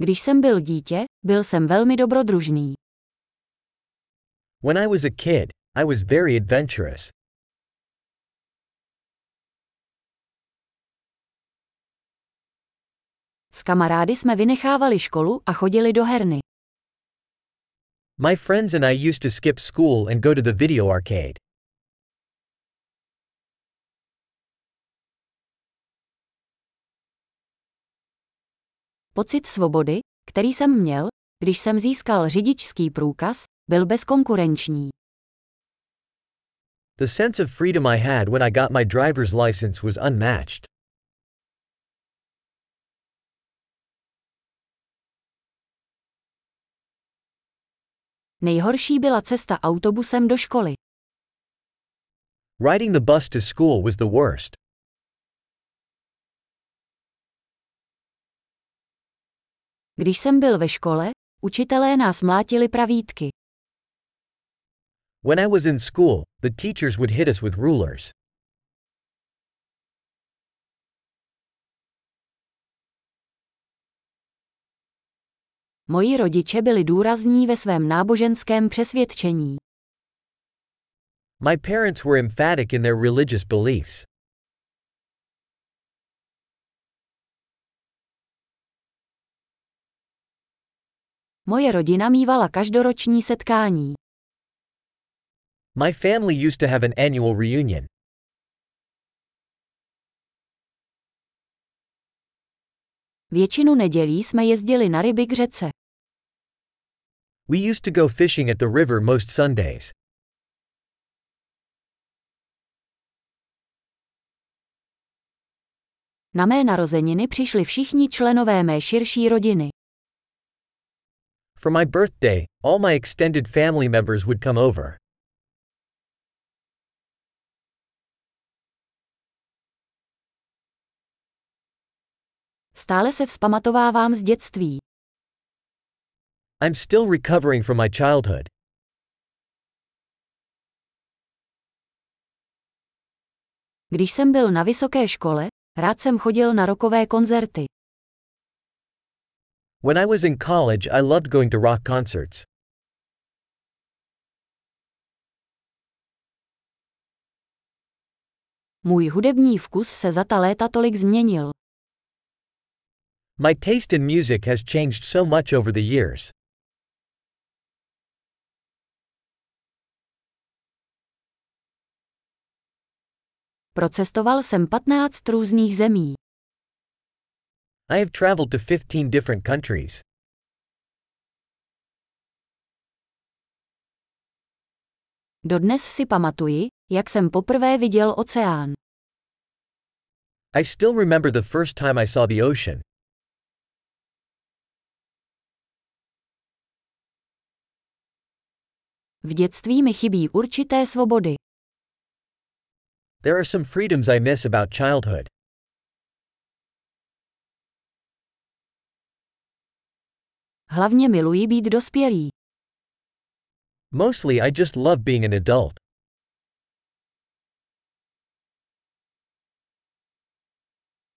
Když jsem byl dítě, byl jsem velmi dobrodružný. When I was a kid, I was very adventurous. S kamarády jsme vynechávali školu a chodili do herny. My friends and I used to skip school and go to the video arcade. Pocit svobody, který jsem měl, když jsem získal řidičský průkaz, byl bezkonkurenční. The sense of freedom I had when I got my driver's license was unmatched. Nejhorší byla cesta autobusem do školy. Riding the bus to school was the worst. Když jsem byl ve škole, učitelé nás mlátili pravítky. When I was in school, the teachers would hit us with rulers. Moji rodiče byli důrazní ve svém náboženském přesvědčení. My parents were emphatic in their religious beliefs. Moje rodina mívala každoroční setkání. My family used to have an annual reunion. Většinu nedělí jsme jezdili na ryby k řece. We used to go fishing at the river most Sundays. Na mé narozeniny přišli všichni členové mé širší rodiny. For my birthday, all my extended family members would come over. Stále se vzpamatovávám z dětství. I'm still recovering from my childhood. Když jsem byl na vysoké škole, rád jsem chodil na rokové koncerty. When I was in college, I loved going to rock concerts. Můj hudební vkus se za ta léta tolik změnil. My taste in music has changed so much over the years. Procestoval jsem 15 různých zemí. I have traveled to 15 different countries. Dodnes si pamatuji, jak jsem poprvé viděl oceán. I still remember the first time I saw the ocean. V dětství mi chybí určité svobody. There are some freedoms I miss about childhood. Hlavně miluji být dospělý. Mostly I just love being an adult.